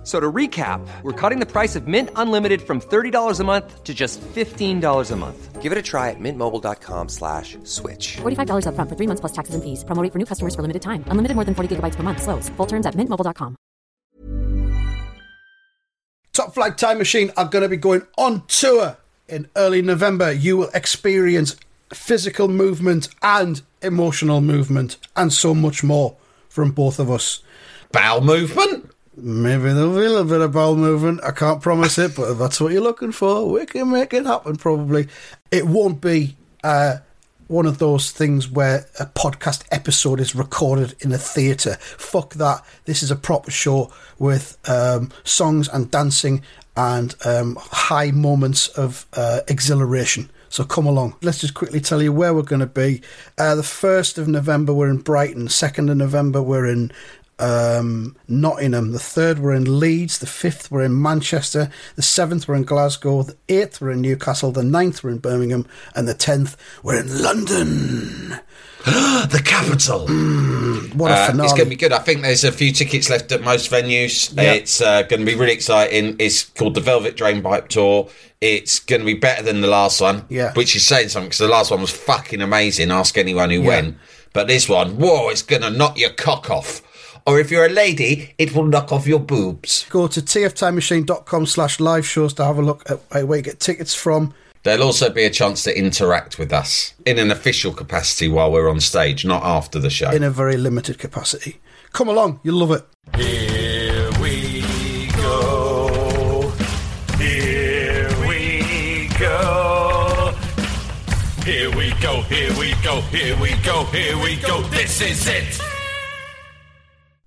F- So to recap, we're cutting the price of Mint Unlimited from $30 a month to just $15 a month. Give it a try at mintmobile.com slash switch. $45 upfront for three months plus taxes and fees. Promo rate for new customers for limited time. Unlimited more than 40 gigabytes per month. Slows. Full terms at mintmobile.com. Top Flight Time Machine are going to be going on tour in early November. You will experience physical movement and emotional movement and so much more from both of us. Bowel movement? Maybe there'll be a little bit of bowel movement. I can't promise it, but if that's what you're looking for, we can make it happen probably. It won't be uh, one of those things where a podcast episode is recorded in a theatre. Fuck that. This is a proper show with um, songs and dancing and um, high moments of uh, exhilaration. So come along. Let's just quickly tell you where we're going to be. Uh, the 1st of November, we're in Brighton. 2nd of November, we're in um, Nottingham. The third we're in Leeds. The fifth we're in Manchester. The seventh we're in Glasgow. The eighth we're in Newcastle. The ninth we're in Birmingham. And the tenth we're in London. the capital. What a Uh, finale. it's going to be good. I think there's a few tickets left at most venues. Yeah. It's uh, going to be really exciting. It's called the Velvet Drain Drainpipe Tour. It's going to be better than the last one, Yeah. which is saying something because the last one was fucking amazing. Ask anyone who Yeah. went. But this one, whoa, it's going to knock your cock off. Or if you're a lady, it will knock off your boobs. Go to tftimemachine.com slash live shows to have a look at where you get tickets from. There'll also be a chance to interact with us in an official capacity while we're on stage, not after the show. in a very limited capacity. Come along, you'll love it. Here we go. Here we go. Here we go. Here we go. Here we go. Here we go. This is it.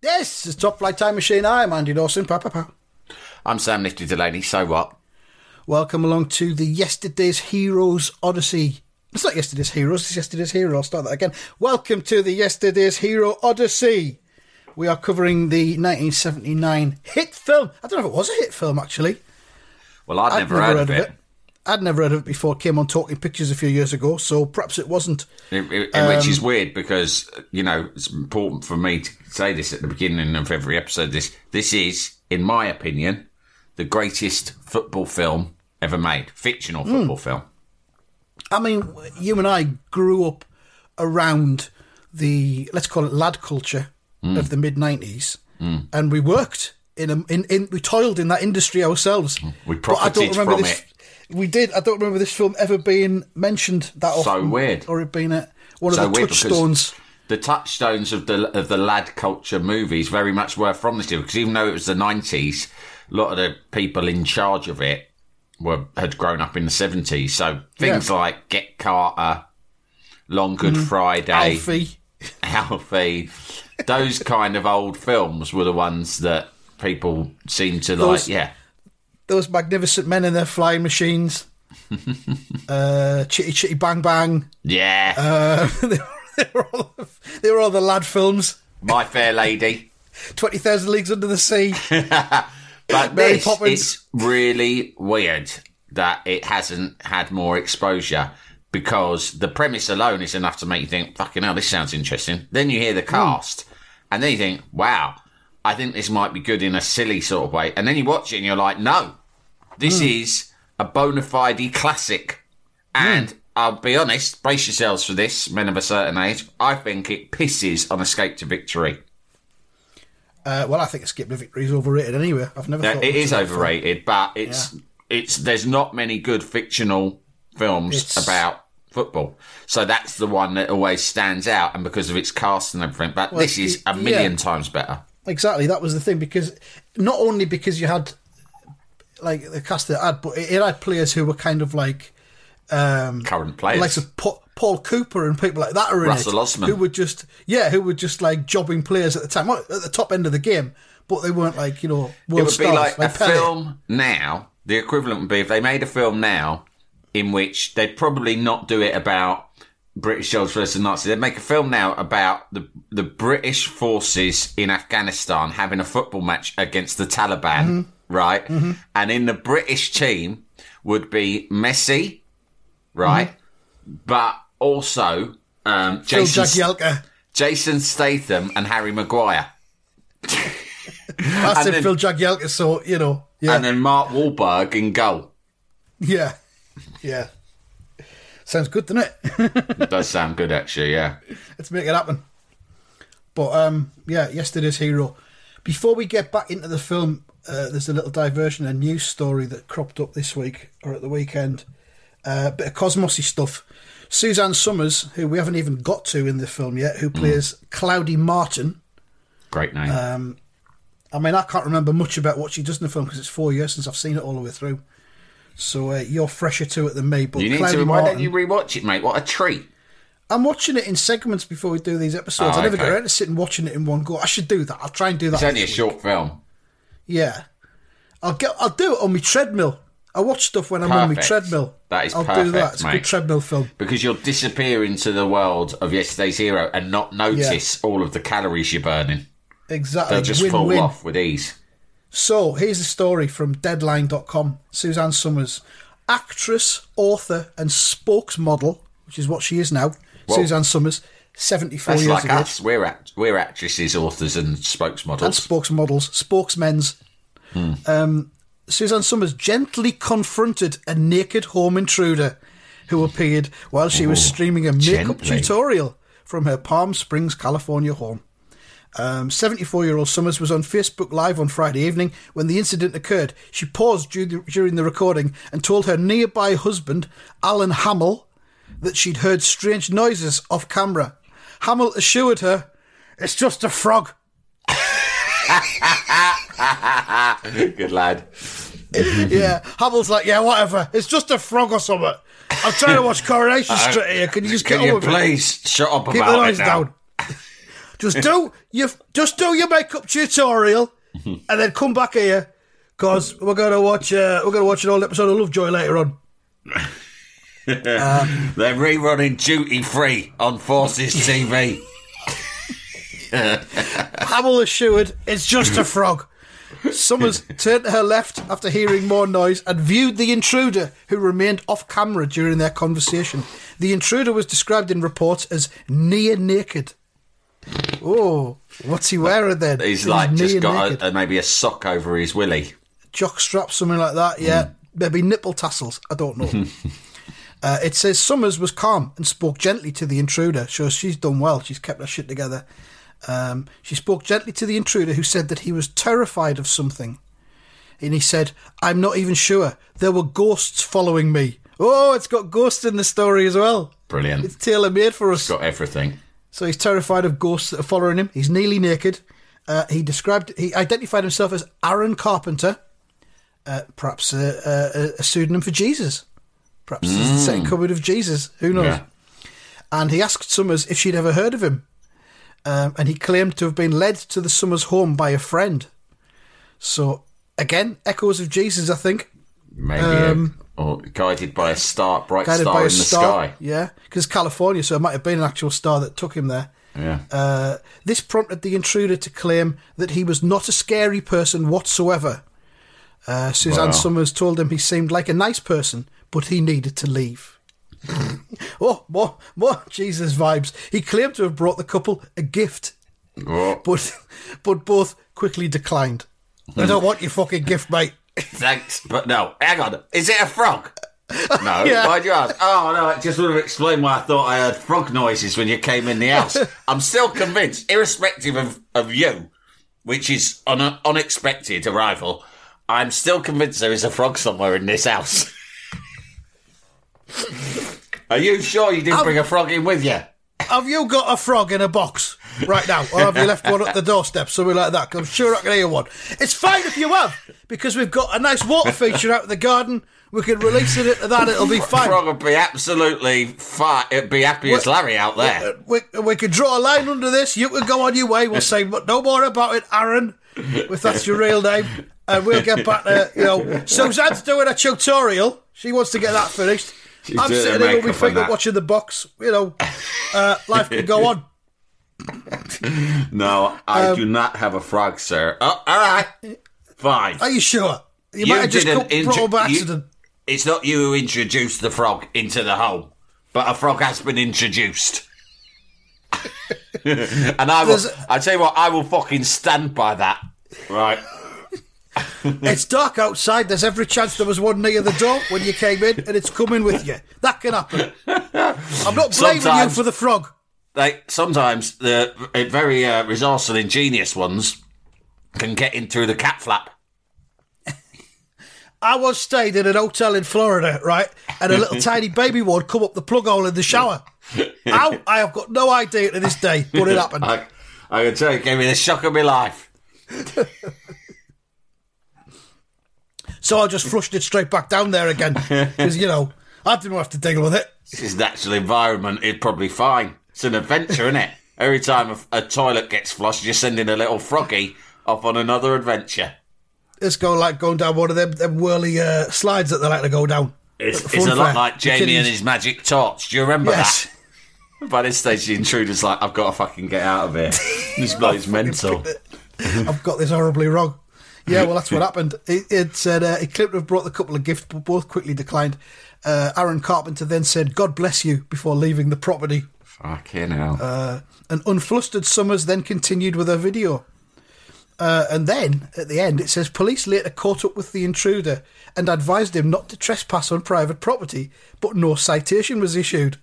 This is Top Flight Time Machine. I'm Andy Dawson. Pa, pa, pa. I'm Sam Nifty Delaney, so what? Welcome along to the Yesterday's Heroes Odyssey. It's not Yesterday's Heroes, it's Yesterday's Hero. I'll start that again. Welcome to the Yesterday's Hero Odyssey. We are covering the 1979 hit film. I don't know if it was a hit film, actually. Well, I'd, never, heard, of it. I'd never heard of it before. Came on Talking Pictures a few years ago, so perhaps it wasn't. It- it- which is um, weird because you know it's important for me to say this at the beginning of every episode. This this is, in my opinion, the greatest football film ever made, fictional hmm. football film. I mean, you and I grew up around the let's call it lad culture hmm. of the mid '90s, hmm. and we worked in a in, in we toiled in that industry ourselves. We But I don't profited remember from this. it. We did. I don't remember this film ever being mentioned that So often. weird. or it being a, one So of the touchstones. The touchstones of the of the lad culture movies very much were from this era because even though it was the nineties, a lot of the people in charge of it were had grown up in the seventies. So things Yeah. like Get Carter, Long Good mm-hmm. Friday, Alfie. Alfie, those kind of old films were the ones that people seem to Those- like. Yeah, those magnificent men in their flying machines. uh, Chitty Chitty Bang Bang. yeah. Uh, they, were, all, they were all the lad films. My Fair Lady. 20,000 Leagues Under the Sea. But Mary this, Poppins. it's really weird that it hasn't had more exposure because the premise alone is enough to make you think, fucking hell, this sounds interesting. Then you hear the cast, and then you think, wow, I think this might be good in a silly sort of way. And then you watch it and you're like, no, this is a bona fide classic. And I'll be honest, brace yourselves for this, men of a certain age. I think it pisses on Escape to Victory. Uh, well, I think Escape to Victory is overrated anyway. I've never thought it is of that film. overrated, but it's it's there's not many good fictional films It's- about football. So that's the one that always stands out, and because of its cast and everything. But this is a yeah. million times better. Exactly, that was the thing because not only because you had like the cast that had, but it, had players who were kind of like um, Current players. like Paul Cooper and people like that are in Russell it, Osman. who were just yeah, who were just like jobbing players at the time, well, at the top end of the game, but they weren't like you know world it would be stars like, a film now. The equivalent would be if they made a film now in which they'd probably not do it about British soldiers versus Nazis. They'd make a film now about the the British forces in Afghanistan having a football match against the Taliban, mm-hmm. right? Mm-hmm. And in the British team would be Messi, right? Mm-hmm. But also um, Jason, Jagielka. Jason Statham and Harry Maguire. I said then- Phil Jagielka, so, you know. Yeah. And then Mark Wahlberg in goal. yeah. Yeah. Sounds good, doesn't it? it Does sound good, actually, yeah. Let's make it happen. But um, yeah, yesterday's hero. Before we get back into the film, uh, there's a little diversion, a news story that cropped up this week or at the weekend. Uh, bit of cosmosy stuff. Suzanne Somers, who we haven't even got to in the film yet, who plays Cloudy Martin. Great name. Uh, I mean, I can't remember much about what she does in the film because it's four years since I've seen it all the way through. So uh, you're fresher to it than me. But you need Cloudy to. Why Martin, don't you rewatch it, mate? What a treat. I'm watching it in segments before we do these episodes. Oh, I never okay. get around to sitting watching it in one go. I should do that. I'll try and do that. It's only a week. short film. Yeah, I'll get. I'll do it on my treadmill. I watch stuff when I'm on my treadmill. That is I'll do that. It's a good treadmill film. Because you'll disappear into the world of yesterday's hero and not notice all of the calories you're burning. Exactly. They'll just win, fall win. off with ease. So here's a story from Deadline.com. Suzanne Somers, actress, author, and spokesmodel, which is what she is now. Suzanne Somers, 74 That's years like of us. age. We're act- we're actresses, authors, and spokesmodels. And spokesmodels. spokesmen's. Hmm. Um, Suzanne Somers gently confronted a naked home intruder who appeared while she was streaming a makeup gently. tutorial from her Palm Springs, California home. Um, 74 year old Somers was on Facebook Live on Friday evening when the incident occurred. She paused dur- during the recording and told her nearby husband, Alan Hamel, that she'd heard strange noises off camera. Hamel assured her, It's just a frog. Good lad. yeah, Hamel's like, Yeah, whatever. It's just a frog or something. I'm trying to watch Coronation uh, Street here. Can you just get Can you with it? please shut up Keep the about noise it now? down. Just do you just do your makeup tutorial, and then come back here because we're gonna watch uh, we're gonna watch an old episode of Lovejoy later on. They're rerunning Duty Free on Forces TV. Hamel assured it's just a frog. Somers turned to her left after hearing more noise and viewed the intruder, who remained off camera during their conversation. The intruder was described in reports as near naked. Oh, what's he wearing then? He's like just got a, a, maybe a sock over his willy. jock straps, something like that. Yeah, maybe nipple tassels. I don't know. uh, it says Somers was calm and spoke gently to the intruder. Shows she's done well. She's kept her shit together. Um, she spoke gently to the intruder, who said that he was terrified of something. And he said, "I'm not even sure. There were ghosts following me." Oh, it's got ghosts in the story as well. Brilliant. It's tailor made for us. Got everything. So he's terrified of ghosts that are following him. He's nearly naked. Uh, he described, he identified himself as Aaron Carpenter, uh, perhaps a, a, a pseudonym for Jesus. Perhaps it's the second coming of Jesus. Who knows? Yeah. And he asked Somers if she'd ever heard of him. Um, and he claimed to have been led to the Somers home by a friend. So, again, echoes of Jesus, I think. Maybe Um, or guided by a star, bright Guided star in the star. sky. Yeah, because California, so it might have been an actual star that took him there. Yeah. Uh, this prompted the intruder to claim that he was not a scary person whatsoever. Uh, Suzanne Wow. Somers told him he seemed like a nice person, but he needed to leave. oh, more, more Jesus vibes. He claimed to have brought the couple a gift, Oh, but but both quickly declined. I don't want your fucking gift, mate. Thanks, but no. Hang on. Is it a frog? No. Yeah. Why'd you ask? Oh no, it just would have explained why I thought I heard frog noises when you came in the house. I'm still convinced, irrespective of, of you, which is an un- unexpected arrival. I'm still convinced there is a frog somewhere in this house. Are you sure you didn't bring a frog in with you? Have you got a frog in a box right now? Or have you left one at the doorstep, something like that. I'm sure I can hear one. It's fine if you have, because we've got a nice water feature out in the garden. We can release it into that, it'll be fine. Frog would be absolutely fine. It'd be happy as Larry out there. We, we can draw a line under this. You can go on your way. We'll say but no more about it, Aaron, if that's your real name. And we'll get back to, you know, Suzanne's doing a tutorial. She wants to get that finished. She's I'm sitting here with my makeup finger watching the box. You know, uh, life can go on. No, I Um, do not have a frog, sir. Oh, all right. Fine. Are you sure? You, might have just got up by you- accident. It's not you who introduced the frog into the hole, but a frog has been introduced. and I will, There's- I tell you what, I will fucking stand by that. Right. It's dark outside. There's every chance there was one near the door when you came in, and it's coming with you. That can happen. I'm not blaming you for the frog. Like, sometimes the very uh, resourceful, ingenious ones can get in through the cat flap. I was staying in an hotel in Florida, right? And a little tiny baby one come up the plug hole in the shower. How? I have got no idea to this day, but it happened. I, I can tell you, it gave me the shock of my life. So I just flushed it straight back down there again. Because, you know, I didn't have to deal with it. This is natural environment. It's probably fine. It's an adventure, isn't it? Every time a, a toilet gets flushed, you're sending a little froggy off on another adventure. It's going like going down one of them, them whirly uh, slides that they like to go down. It's, it's a lot like Jamie and his magic torch. Do you remember Yes. that? By this stage, the intruder's like, "I've got to fucking get out of here. This bloke's mental." I've got this horribly wrong. Yeah, well, that's what happened. It, it said uh, he claimed to have brought the couple a gift, but both quickly declined. Uh, Aaron Carpenter then said, "God bless you," before leaving the property. Fucking hell. Uh, and unflustered Somers then continued with her video. Uh, and then at the end, it says police later caught up with the intruder and advised him not to trespass on private property, but no citation was issued.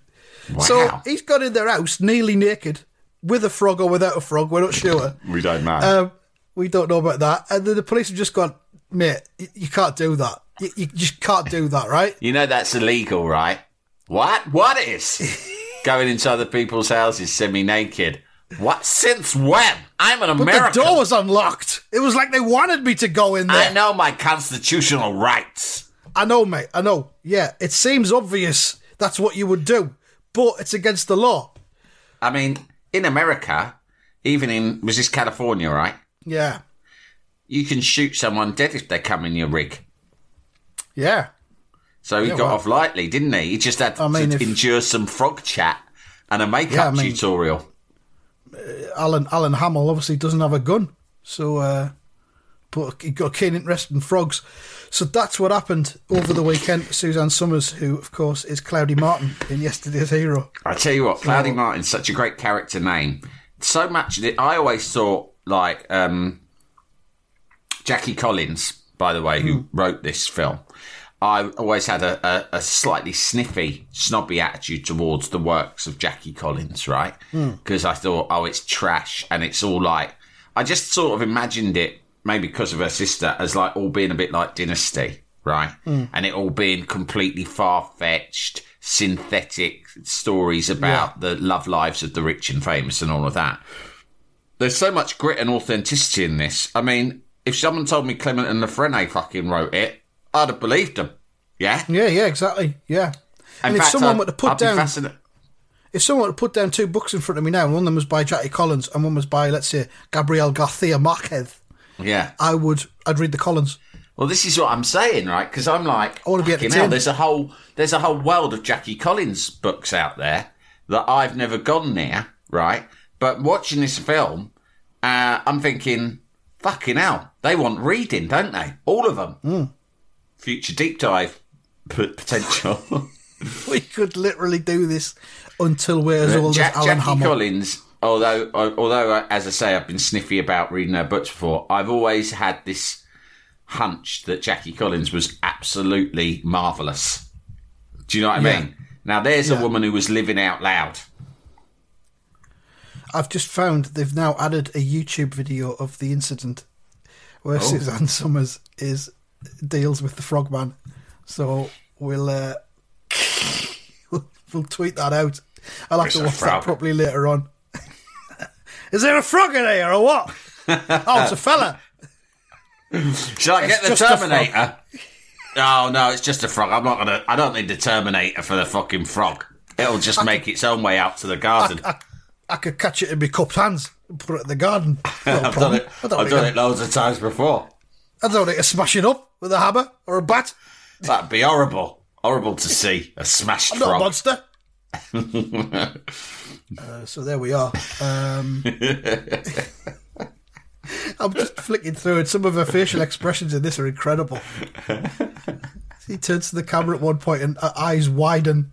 Wow. So he's got in their house nearly naked, with a frog or without a frog. We're not sure. we don't know. Um, we don't know about that. And then the police have just gone, mate, you, you can't do that. You, you just can't do that, right? you know that's illegal, right? What? What is going into other people's houses semi-naked? What? Since when? I'm an But American. the door was unlocked. It was like they wanted me to go in there. I know my constitutional rights. I know, mate. I know. Yeah, it seems obvious that's what you would do, but it's against the law. I mean, in America, even in was this California, right? Yeah, You can shoot someone dead if they come in your rig. yeah. So he Yeah, got well- off lightly, didn't he? He just had I mean, to if- endure some frog chat and a makeup Yeah, I mean- tutorial. Alan Alan Hamel obviously doesn't have a gun, so uh, but he got a keen interest in frogs. So that's what happened over the weekend. Suzanne Somers, who of course is Cloudy Martin in Yesterday's Hero. I tell you what, Cloudy Martin's such a great character name. So much that I always thought like um, Jackie Collins, by the way, who wrote this film. I always had a, a, a slightly sniffy, snobby attitude towards the works of Jackie Collins, right? Hmm. Because I thought, oh, it's trash, and it's all like I just sort of imagined it, maybe because of her sister, as like all being a bit like Dynasty, right? Hmm. And it all being completely far fetched, synthetic stories about the love lives of the rich and famous and all of that. There's so much grit and authenticity in this. I mean, if someone told me Clement and La Frenais fucking wrote it, I'd have believed them. Yeah. Yeah, yeah, exactly. Yeah. And if someone I'd- were to put I'd down, fascinated- if someone were to put down two books in front of me now, and one of them was by Jackie Collins, and one was by, let's say, Gabriel Garcia Marquez, Yeah. I would, I'd read the Collins. Well, this is what I'm saying, right? Because I'm like, I wanna be fucking entertained. hell, there's a whole there's a whole world of Jackie Collins books out there that I've never gone near, right? But watching this film, uh, I'm thinking, fucking hell, they want reading, don't they? All of them. Hmm. Future deep dive p- potential. We could literally do this until we're as old Jack, as Alan Jackie. Collins, although although uh, as I say, I've been sniffy about reading her books before. I've always had this hunch that Jackie Collins was absolutely marvelous. Do you know what I Yeah. mean? Now there's Yeah. a woman who was living out loud. I've just found they've now added a YouTube video of the incident where Oh. Suzanne Somers is deals with the frogman. So we'll uh, we'll, tweet that out. I'll have to watch that properly later on. is there a frog in here or what? oh, it's a fella. Shall I get the. Terminator? Oh no, it's just a frog. I'm not gonna. I don't need the Terminator for the fucking frog. It'll just make its own way out to the garden. I, I could catch it in my cupped hands and put it in the garden. No I've done it. I I've done it loads of times before. I don't need to smash it up with a hammer or a bat. That'd be horrible. Horrible to see a smashed I'm not a monster. uh, so there we are. Um, I'm just flicking through it. Some of her facial expressions in this are incredible. he turns to the camera at one point and her eyes widen,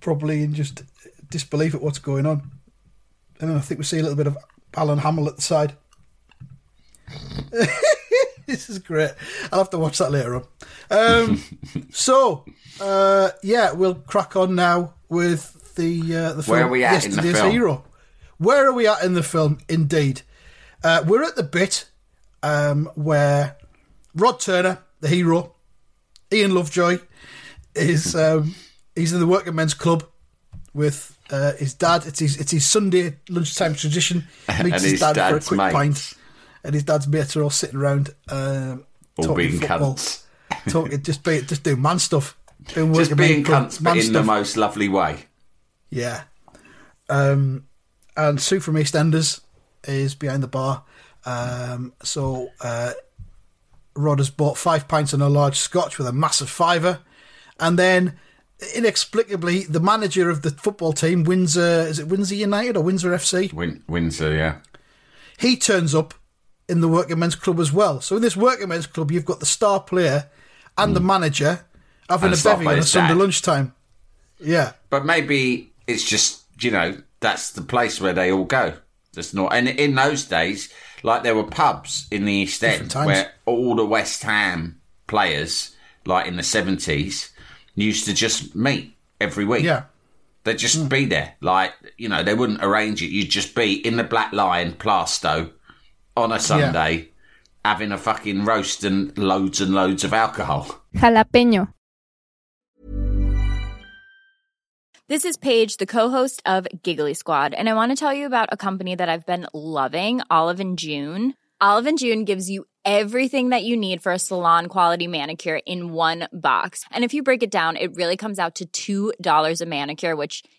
probably in just disbelief at what's going on. And then I think we see a little bit of Alan Hamel at the side. this is great. I'll have to watch that later on. Um, so, uh, yeah, we'll crack on now with the uh, the film Where are we at in the film? Hero. Where are we at in the film? Indeed, uh, we're at the bit um, where Rod Turner, the hero, Ian Lovejoy, is um, he's in the working men's club with uh, his dad. It's his it's his Sunday lunchtime tradition. Meets his, dad for a quick pint, and his dad's mates are all sitting around um, All talking being football, cunts. talking just be just doing man stuff. Doing Just being cunts, but in the most lovely way. Yeah. Um, and Sue from EastEnders is behind the bar. Um, so uh, Rod has bought five pints and a large scotch with a massive fiver. And then, inexplicably, the manager of the football team, Windsor, is it Windsor United or Windsor FC? Win- Windsor, yeah. He turns up in the working men's club as well. So in this working men's club, you've got the star player and the mm. manager having. And a bevy on a Sunday dad. lunchtime. Yeah. But maybe it's just, you know, that's the place where they all go. Just not, and in those days, like there were pubs in the East End where all the West Ham players, like in the seventies, used to just meet every week. Yeah. They'd just mm. be there. Like, you know, they wouldn't arrange it. You'd just be in the Black Lion, Plaistow, on a Sunday, having a fucking roast and loads and loads of alcohol. Jalapeño. This is Paige, the co-host of Giggly Squad, and I want to tell you about a company that I've been loving, Olive and June. Olive and June gives you everything that you need for a salon quality manicure in one box. And if you break it down, it really comes out to $2 a manicure, which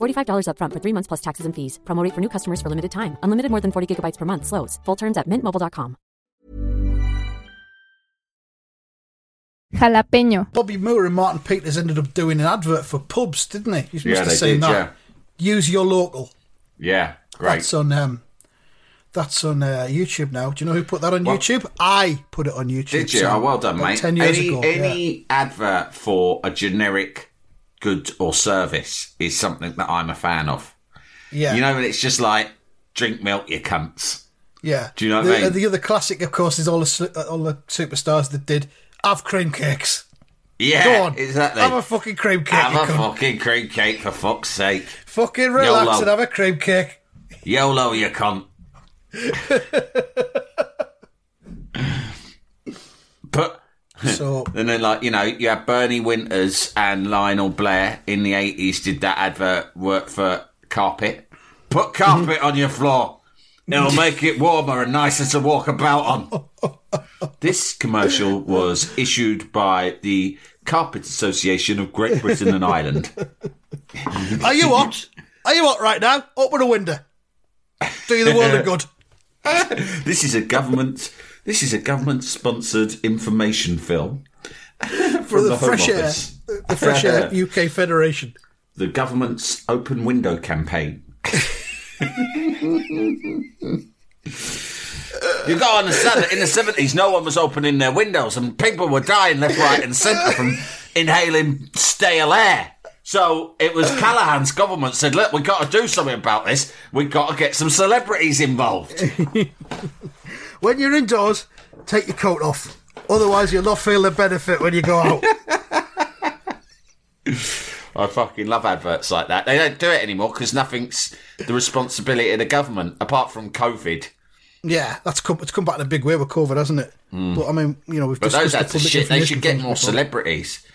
$45 upfront for three months plus taxes and fees. Promo rate for new customers for limited time. Unlimited more than 40 gigabytes per month. Slows. Full terms at mintmobile.com. Jalapeño. Bobby Moore and Martin Peters ended up doing an advert for pubs, didn't they? You must Yeah, have they seen did, that. Use your local. Yeah, great. That's on um, that's on uh, YouTube now. Do you know who put that on YouTube? I put it on YouTube. Did you? so oh, well done, mate. Ten years any ago. any yeah. advert for a generic good or service is something that I'm a fan of. yeah, You know, when it's just like drink milk, you cunts. yeah. do you know what the, I mean? The other classic, of course, is all the all the superstars that did have cream cakes. Yeah, Go on, exactly. Have a fucking cream cake. Have a cunt. fucking cream cake for fuck's sake. fucking relax YOLO. and have a cream cake. YOLO, you cunt. but So and then, like you know, you have Bernie Winters and Lionel Blair in the eighties did that advert work for carpet. Put carpet on your floor. It'll make it warmer and nicer to walk about on. This commercial was issued by the Carpet Association of Great Britain and Ireland. are you what? Are you what right now? Open a window. Do you the world a good. This is a government. This is a government-sponsored information film For from the, the Home Fresh Air, Office. the Fresh Air UK Federation. The government's open window campaign. You got to understand that in the seventies, no one was opening their windows, and people were dying left, right, and centre from inhaling stale air. So it was Callaghan's government said, look, we've got to do something about this. We've got to get some celebrities involved. When you're indoors, take your coat off. Otherwise, you'll not feel the benefit when you go out. I fucking love adverts like that. They don't do it anymore because nothing's the responsibility of the government apart from COVID. yeah, that's come, it's come back in a big way with COVID, hasn't it? But I mean, you know, we've. But those discussed the ads are public shit. They should get more before. celebrities.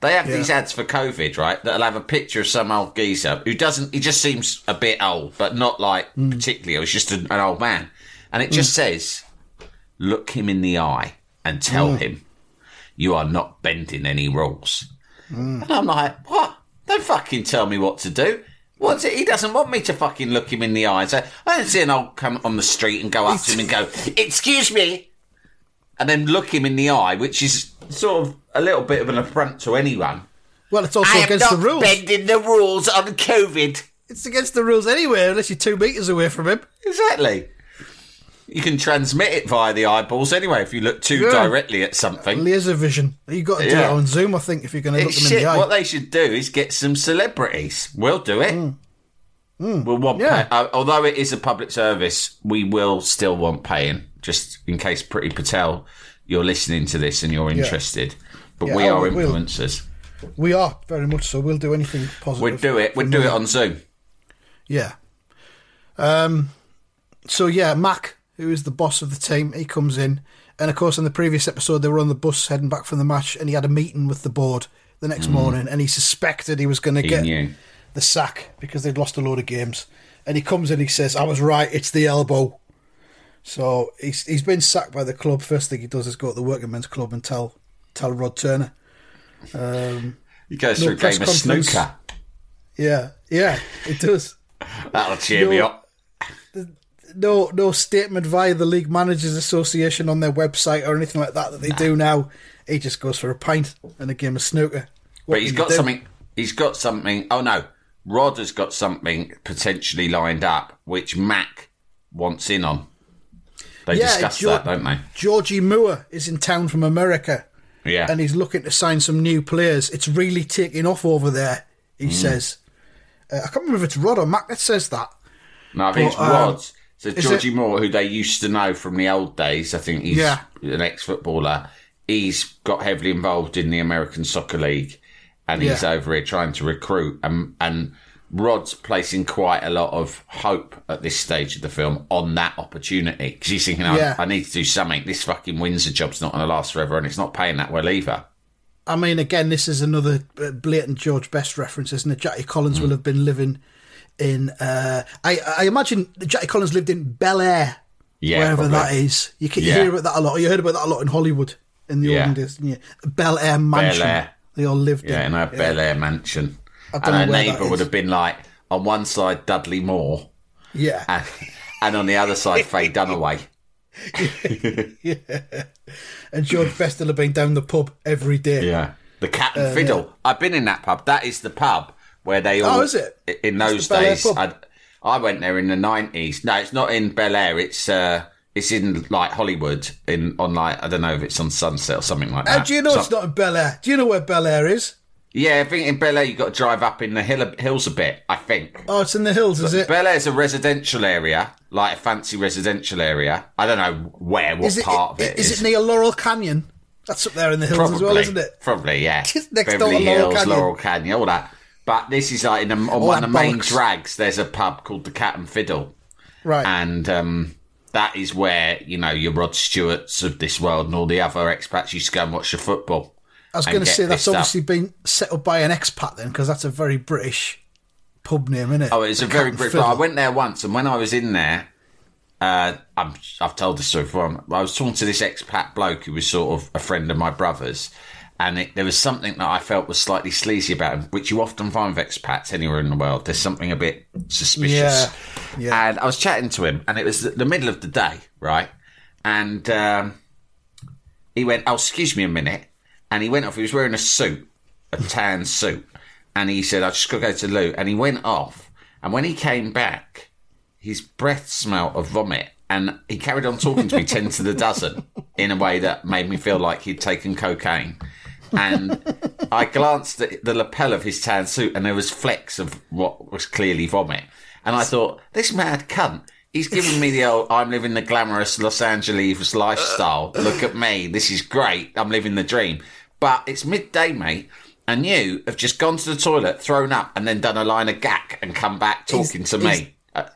They have Yeah. these ads for COVID, right? That'll have a picture of some old geezer who doesn't. He just seems a bit old, but not like Mm. particularly. It was just an, an old man, and it just says, "Look him in the eye and tell Mm. him you are not bending any rules." Mm. And I'm like, "What? Don't fucking tell me what to do." What's it? He doesn't want me to fucking look him in the eye. So I don't see an old come on the street and go up to him and go, "Excuse me," and then look him in the eye, which is sort of a little bit of an affront to anyone. Well, it's also I against the rules. bending the rules on COVID. It's against the rules anyway, unless you're two metres away from him. Exactly. You can transmit it via the eyeballs anyway if you look too Yeah. directly at something. Laser vision. You've got to do Yeah. it on Zoom, I think, if you're going to look It's them shit. in the eye. What they should do is get some celebrities. We'll do it. We'll want Mm. Yeah. pay- uh, although it is a public service, we will still want paying, just in case Priti Patel, you're listening to this and you're interested. But we oh, are influencers. We are, very much so. We'll do anything positive. We'd do it. We'd do it on Zoom. Yeah. Um. So yeah, Mac, who is the boss of the team, he comes in, and of course, in the previous episode, they were on the bus heading back from the match, and he had a meeting with the board the next morning, and he suspected he was going to Mm. Get knew. the sack because they'd lost a load of games. And he comes in, he says, "I was right. It's the elbow." So he's he's been sacked by the club. First thing he does is go to the working men's club and tell tell Rod Turner. Um, He goes No through a game of snooker. yeah, yeah, it does. That'll cheer me up. No no statement via the League Managers Association on their website or anything like that that they do now. He just goes for a pint and a game of snooker. What But he's got something. He's got something. Oh no, Rod has got something potentially lined up, which Mac wants in on. They Yeah, discuss that, don't they? Georgie Moore is in town from America Yeah. and he's looking to sign some new players. It's really taking off over there, he Mm. says. Uh, I can't remember if it's Rod or Mac that says that. no, I think it's but, um, Rod. So is Georgie it- Moore, who they used to know from the old days, I think he's Yeah. an ex-footballer. He's got heavily involved in the American Soccer League, and he's Yeah. over here trying to recruit. And and Rod's placing quite a lot of hope at this stage of the film on that opportunity because he's thinking, I, Yeah. I need to do something. This fucking Windsor job's not going to last forever, and it's not paying that well either. I mean, again, this is another uh, blatant George Best reference, isn't it? Jackie Collins Mm. will have been living in. Uh, I, I imagine Jackie Collins lived in Bel Air, Yeah, wherever probably. that is. You, can, you Yeah. hear about that a lot. You heard about that a lot in Hollywood in the Yeah. olden days. didn't you? Bel Air Mansion. Air. They all lived Yeah, in. in a Bel Air mansion. And her neighbour would have been like, on one side, Dudley Moore, Yeah. and, and on the other side, Faye Dunaway. yeah. And George Best will have been down the pub every day. Yeah. The Cat Uh, and Fiddle. I've been in that pub. That is the pub where they all. Oh, is it? In those days. I'd, I went there in the nineties. No, it's not in Bel Air. It's uh, it's in like Hollywood. In on like I don't know if it's on Sunset or something like How that. do you know So- it's not in Bel Air? Do you know where Bel Air is? Yeah, I think in Bel Air you've got to drive up in the hill, hills a bit. I think. Oh, it's in the hills, is it? Bel Air's a residential area, like a fancy residential area. I don't know where, what Is it, part of it is Is it near Laurel Canyon? That's up there in the hills Probably, as well, isn't it? Probably, yeah. Just next door Beverly to Laurel Hills, Canyon. Laurel Canyon, all that. But this is like in a, on All one of the main bollocks. drags. There's a pub called the Cat and Fiddle, Right. and um, that is where you know your Rod Stewarts of this world and all the other expats used to go and watch the football. I was going to say that's pissed up. obviously been set up by an expat then, because that's a very British pub name, isn't it? Oh, it's a very and I went there once, and when I was in there, uh, I'm, I've told this story before. I was talking to this expat bloke who was sort of a friend of my brother's, and it, there was something that I felt was slightly sleazy about him, which you often find with expats anywhere in the world. There's something a bit suspicious. Yeah, yeah. And I was chatting to him, and it was the, middle of the day, right? And um, he went, "Oh, excuse me a minute," and he went off. He was wearing a suit, a tan suit, and he said, "I just got to go to the loo," and he went off. And when he came back, his breath smelled of vomit, and he carried on talking to me ten to the dozen in a way that made me feel like he'd taken cocaine. And I glanced at the lapel of his tan suit and there was flecks of what was clearly vomit. And I thought, this mad cunt, he's giving me the old, I'm living the glamorous Los Angeles lifestyle. Look at me. This is great. I'm living the dream. But it's midday, mate. And you have just gone to the toilet, thrown up, and then done a line of gack and come back talking to me. A-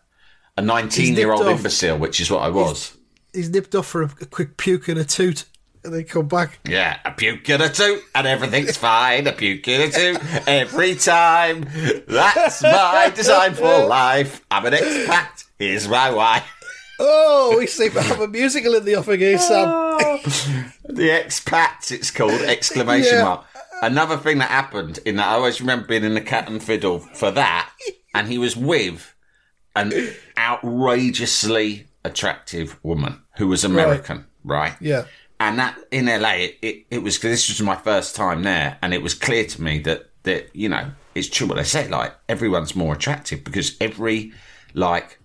A 19 year old imbecile, which is what I was. He's nipped off for a, a quick puke and a toot, and they come back. Yeah, a puke and a toot, and everything's fine. A puke and a toot every time. That's my design for life. I'm an expat. Here's my wife. Oh, we seem to have a musical in the offing here, eh, Sam. The expats, it's called exclamation Yeah. mark. Another thing that happened in that I always remember being in the Cat and Fiddle for that, and he was with an outrageously attractive woman who was American, right? Yeah. And that in LA, it, it, it was this was my first time there, and it was clear to me that that you know it's true what they say. Like everyone's more attractive because every like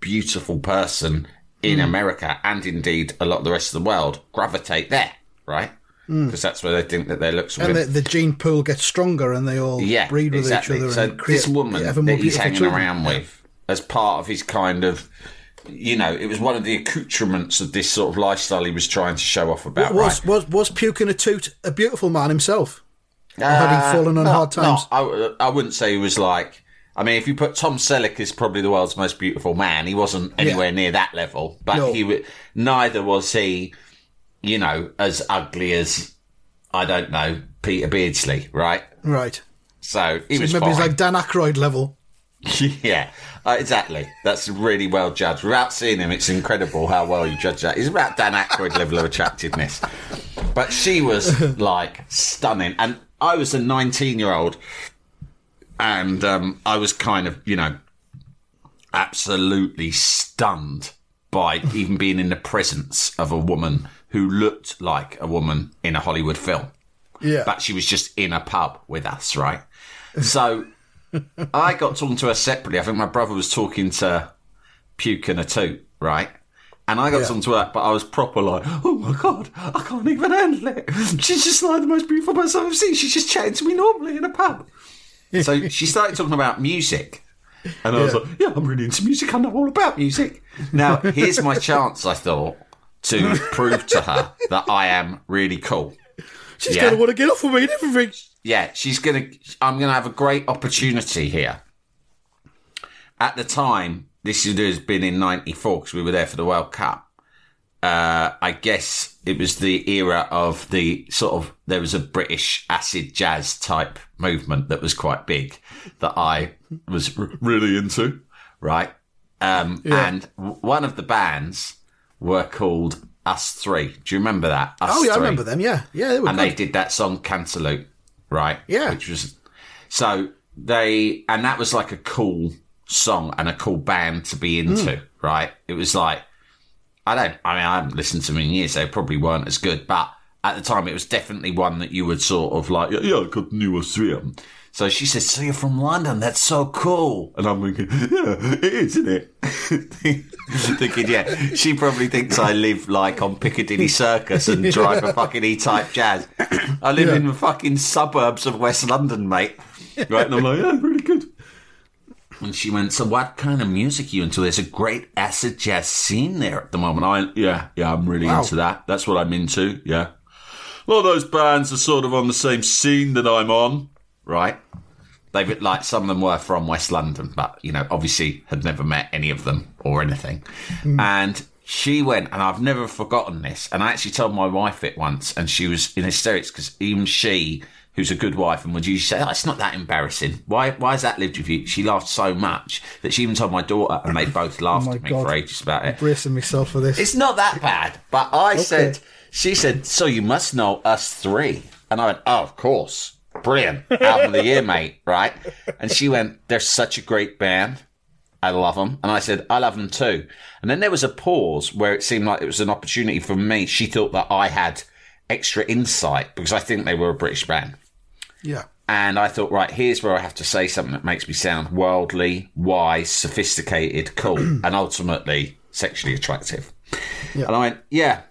beautiful person in Hmm. America and indeed a lot of the rest of the world gravitate there, right? Because that's where they think that their looks Hmm. And the, the gene pool gets stronger, and they all yeah, breed with exactly. each other. So and create this woman that he's hanging children. around with, as part of his kind of, you know, it was one of the accoutrements of this sort of lifestyle he was trying to show off about. Was, right? was was puke and a toot a beautiful man himself? Or had he fallen on Uh, no, hard times? I, I wouldn't say he was like. I mean, if you put Tom Selleck as probably the world's most beautiful man, he wasn't anywhere near that level. But No. he, neither was he, you know, as ugly as I don't know Peter Beardsley, right? Right. So he So was maybe fine. he's like Dan Aykroyd level. yeah, uh, exactly. That's really well judged. Without seeing him, it's incredible how well you judge that. He's about Dan Aykroyd level of attractiveness. But she was like stunning, and I was a 19 year old, and um, I was kind of, you know, absolutely stunned by even being in the presence of a woman who looked like a woman in a Hollywood film Yeah. but she was just in a pub with us, right? So I got talking to her separately. I think my brother was talking to Puke and a Toot, right? And I got Yeah. talking to her, but I was proper like, oh my God, I can't even handle it. She's just like the most beautiful person I've seen. She's just chatting to me normally in a pub. so she started talking about music. And I was like, yeah, I'm really into music. I know all about music. Now, here's my chance, I thought, to prove to her that I am really cool. She's yeah. going to want to get off of me and everything. Yeah, she's gonna. I'm gonna have a great opportunity here. At the time, this has been in '94 because we were there for the World Cup. Uh, I guess it was the era of the sort of there was a British acid jazz type movement that was quite big that I was r- really into, right? Um, And w- one of the bands were called Us3. Do you remember that? Us Oh, yeah, I remember them. Yeah. Yeah, they were and good. they did that song Cantaloop, right? Yeah. Which was so they and that was like a cool song and a cool band to be into, Hmm. right? It was like I don't I mean I haven't listened to them in years, they probably weren't as good, but at the time it was definitely one that you would sort of like, yeah, yeah I got new Austrian. So she says, So you're from London, that's so cool. And I'm thinking, Yeah, it is, isn't it? thinking, yeah, she probably thinks I live like on Piccadilly Circus and drive a fucking E type jazz. I live Yeah. in the fucking suburbs of West London, mate. Right? And I'm like, yeah, really good. And she went, so what kind of music are you into? There's a great acid jazz scene there at the moment. I went, yeah, yeah, I'm really Wow. into that. That's what I'm into, yeah. A lot of those bands are sort of on the same scene that I'm on, right? They've like some of them were from West London, but you know, obviously had never met any of them or anything. Hmm. And she went, and I've never forgotten this. And I actually told my wife it once, and she was in hysterics because even she, who's a good wife, and would you say, "Oh, it's not that embarrassing. Why? Why has that lived with you?" She laughed so much that she even told my daughter, and they both oh laughed Oh at me God. for ages about it. bracing myself for this. It's not that bad. But I said, she said, so you must know us three. And I went, oh, of course. Brilliant. Album of the year, mate. Right. And she went, they're such a great band. I love them. And I said, I love them too. And then there was a pause where it seemed like it was an opportunity for me. She thought that I had extra insight because I think they were a British band. yeah. And I thought, right, here's where I have to say something that makes me sound worldly, wise, sophisticated, cool, and ultimately sexually attractive. Yeah. And I went, yeah.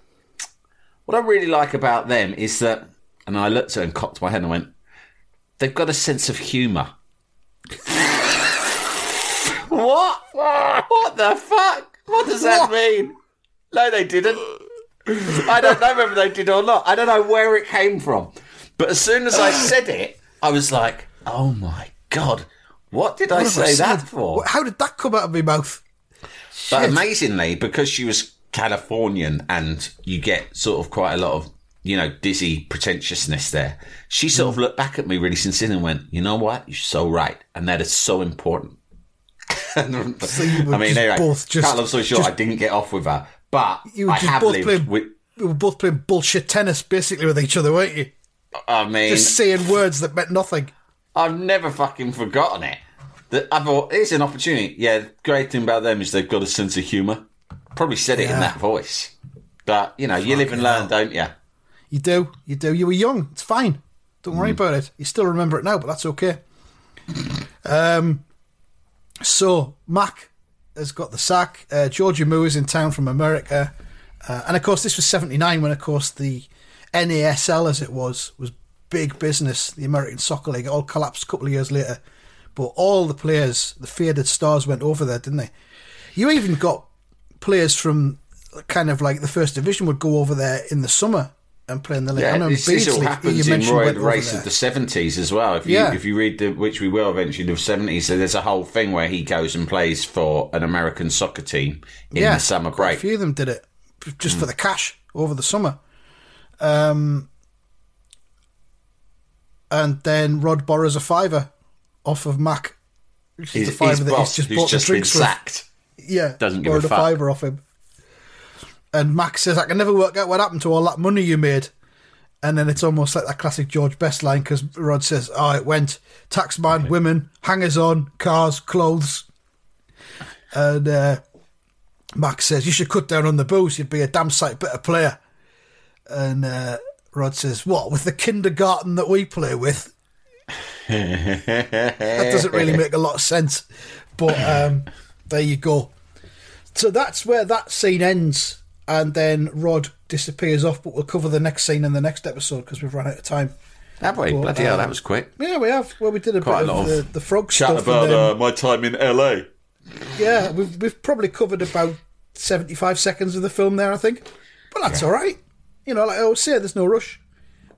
What I really like about them is that, and I looked at her and cocked my head and I went, they've got a sense of humour. what? What the fuck? What does that mean? No, they didn't. I don't know whether they did or not. I don't know where it came from. But as soon as I said it, I was like, oh my God, what did I What have say said? that for? How did that come out of my mouth? But Shit. amazingly, because she was Californian and you get sort of quite a lot of, you know, dizzy pretentiousness there, she sort of hmm. looked back at me really sincerely and went, you know what? You're so right. And that is so important. you were I mean, anyway, both just- cut long story short, just- I didn't get off with her. But You were I have both lived playing. with, we were both playing bullshit tennis, basically, with each other, weren't you? I mean, Just saying words that meant nothing. I've never fucking forgotten it. That I thought it's an opportunity. Yeah, the great thing about them is they've got a sense of humour. Probably said it in that voice. But, you know, you live and learn, don't you? You do, you do. You were young. It's fine. Don't Mm. worry about it. You still remember it now, but that's okay. Um, so Mac has got the sack. Uh, Georgia Moo is in town from America, uh, and of course, this was '79 when, of course, the NASL, as it was, was big business. The American Soccer League it all collapsed a couple of years later, but all the players, the faded stars, went over there, didn't they? You even got players from kind of like the first division would go over there in the summer and play in the league. I Yeah, know this, this all happens you in mentioned, Roy race of the seventies as well. If you Yeah. if you read the which we will eventually the seventies, so there's a whole thing where he goes and plays for an American soccer team in yeah, the summer break. A few of them did it just for the cash over the summer. Um, and then Rod borrows a fiver off of Mac, which is His, the fiver that boss, he's just bought the been drinks with. sacked. Yeah, Doesn't give borrowed a fiver off him. And Max says, "I can never work out what happened to all that money you made." And then it's almost like that classic George Best line because Rod says, "Oh, it went taxman, women, hangers on, cars, clothes." And uh, Max says, "You should cut down on the booze. You'd be a damn sight better player." And uh, Rod says, "What with the kindergarten that we play with?" that doesn't really make a lot of sense, but um, there you go. So that's where that scene ends, and then Rod disappears off. But we'll cover the next scene in the next episode because we've run out of time. Have we? Well, Bloody hell, um, that was quick. Yeah, we have. Well, we did a Quite bit a of, lot the, of the frog Chat stuff. about then, uh, my time in LA. yeah, we've we've probably covered about seventy-five seconds of the film there, I think. But that's all right. You know, like I always say, there's no rush.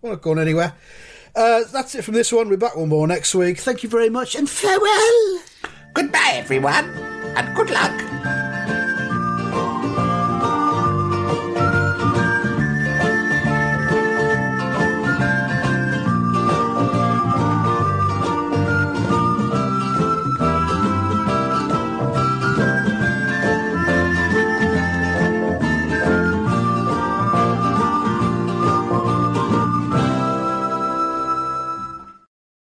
We're not going anywhere. Uh, that's it from this one. We're back one more next week. Thank you very much and farewell. Goodbye, everyone, and good luck.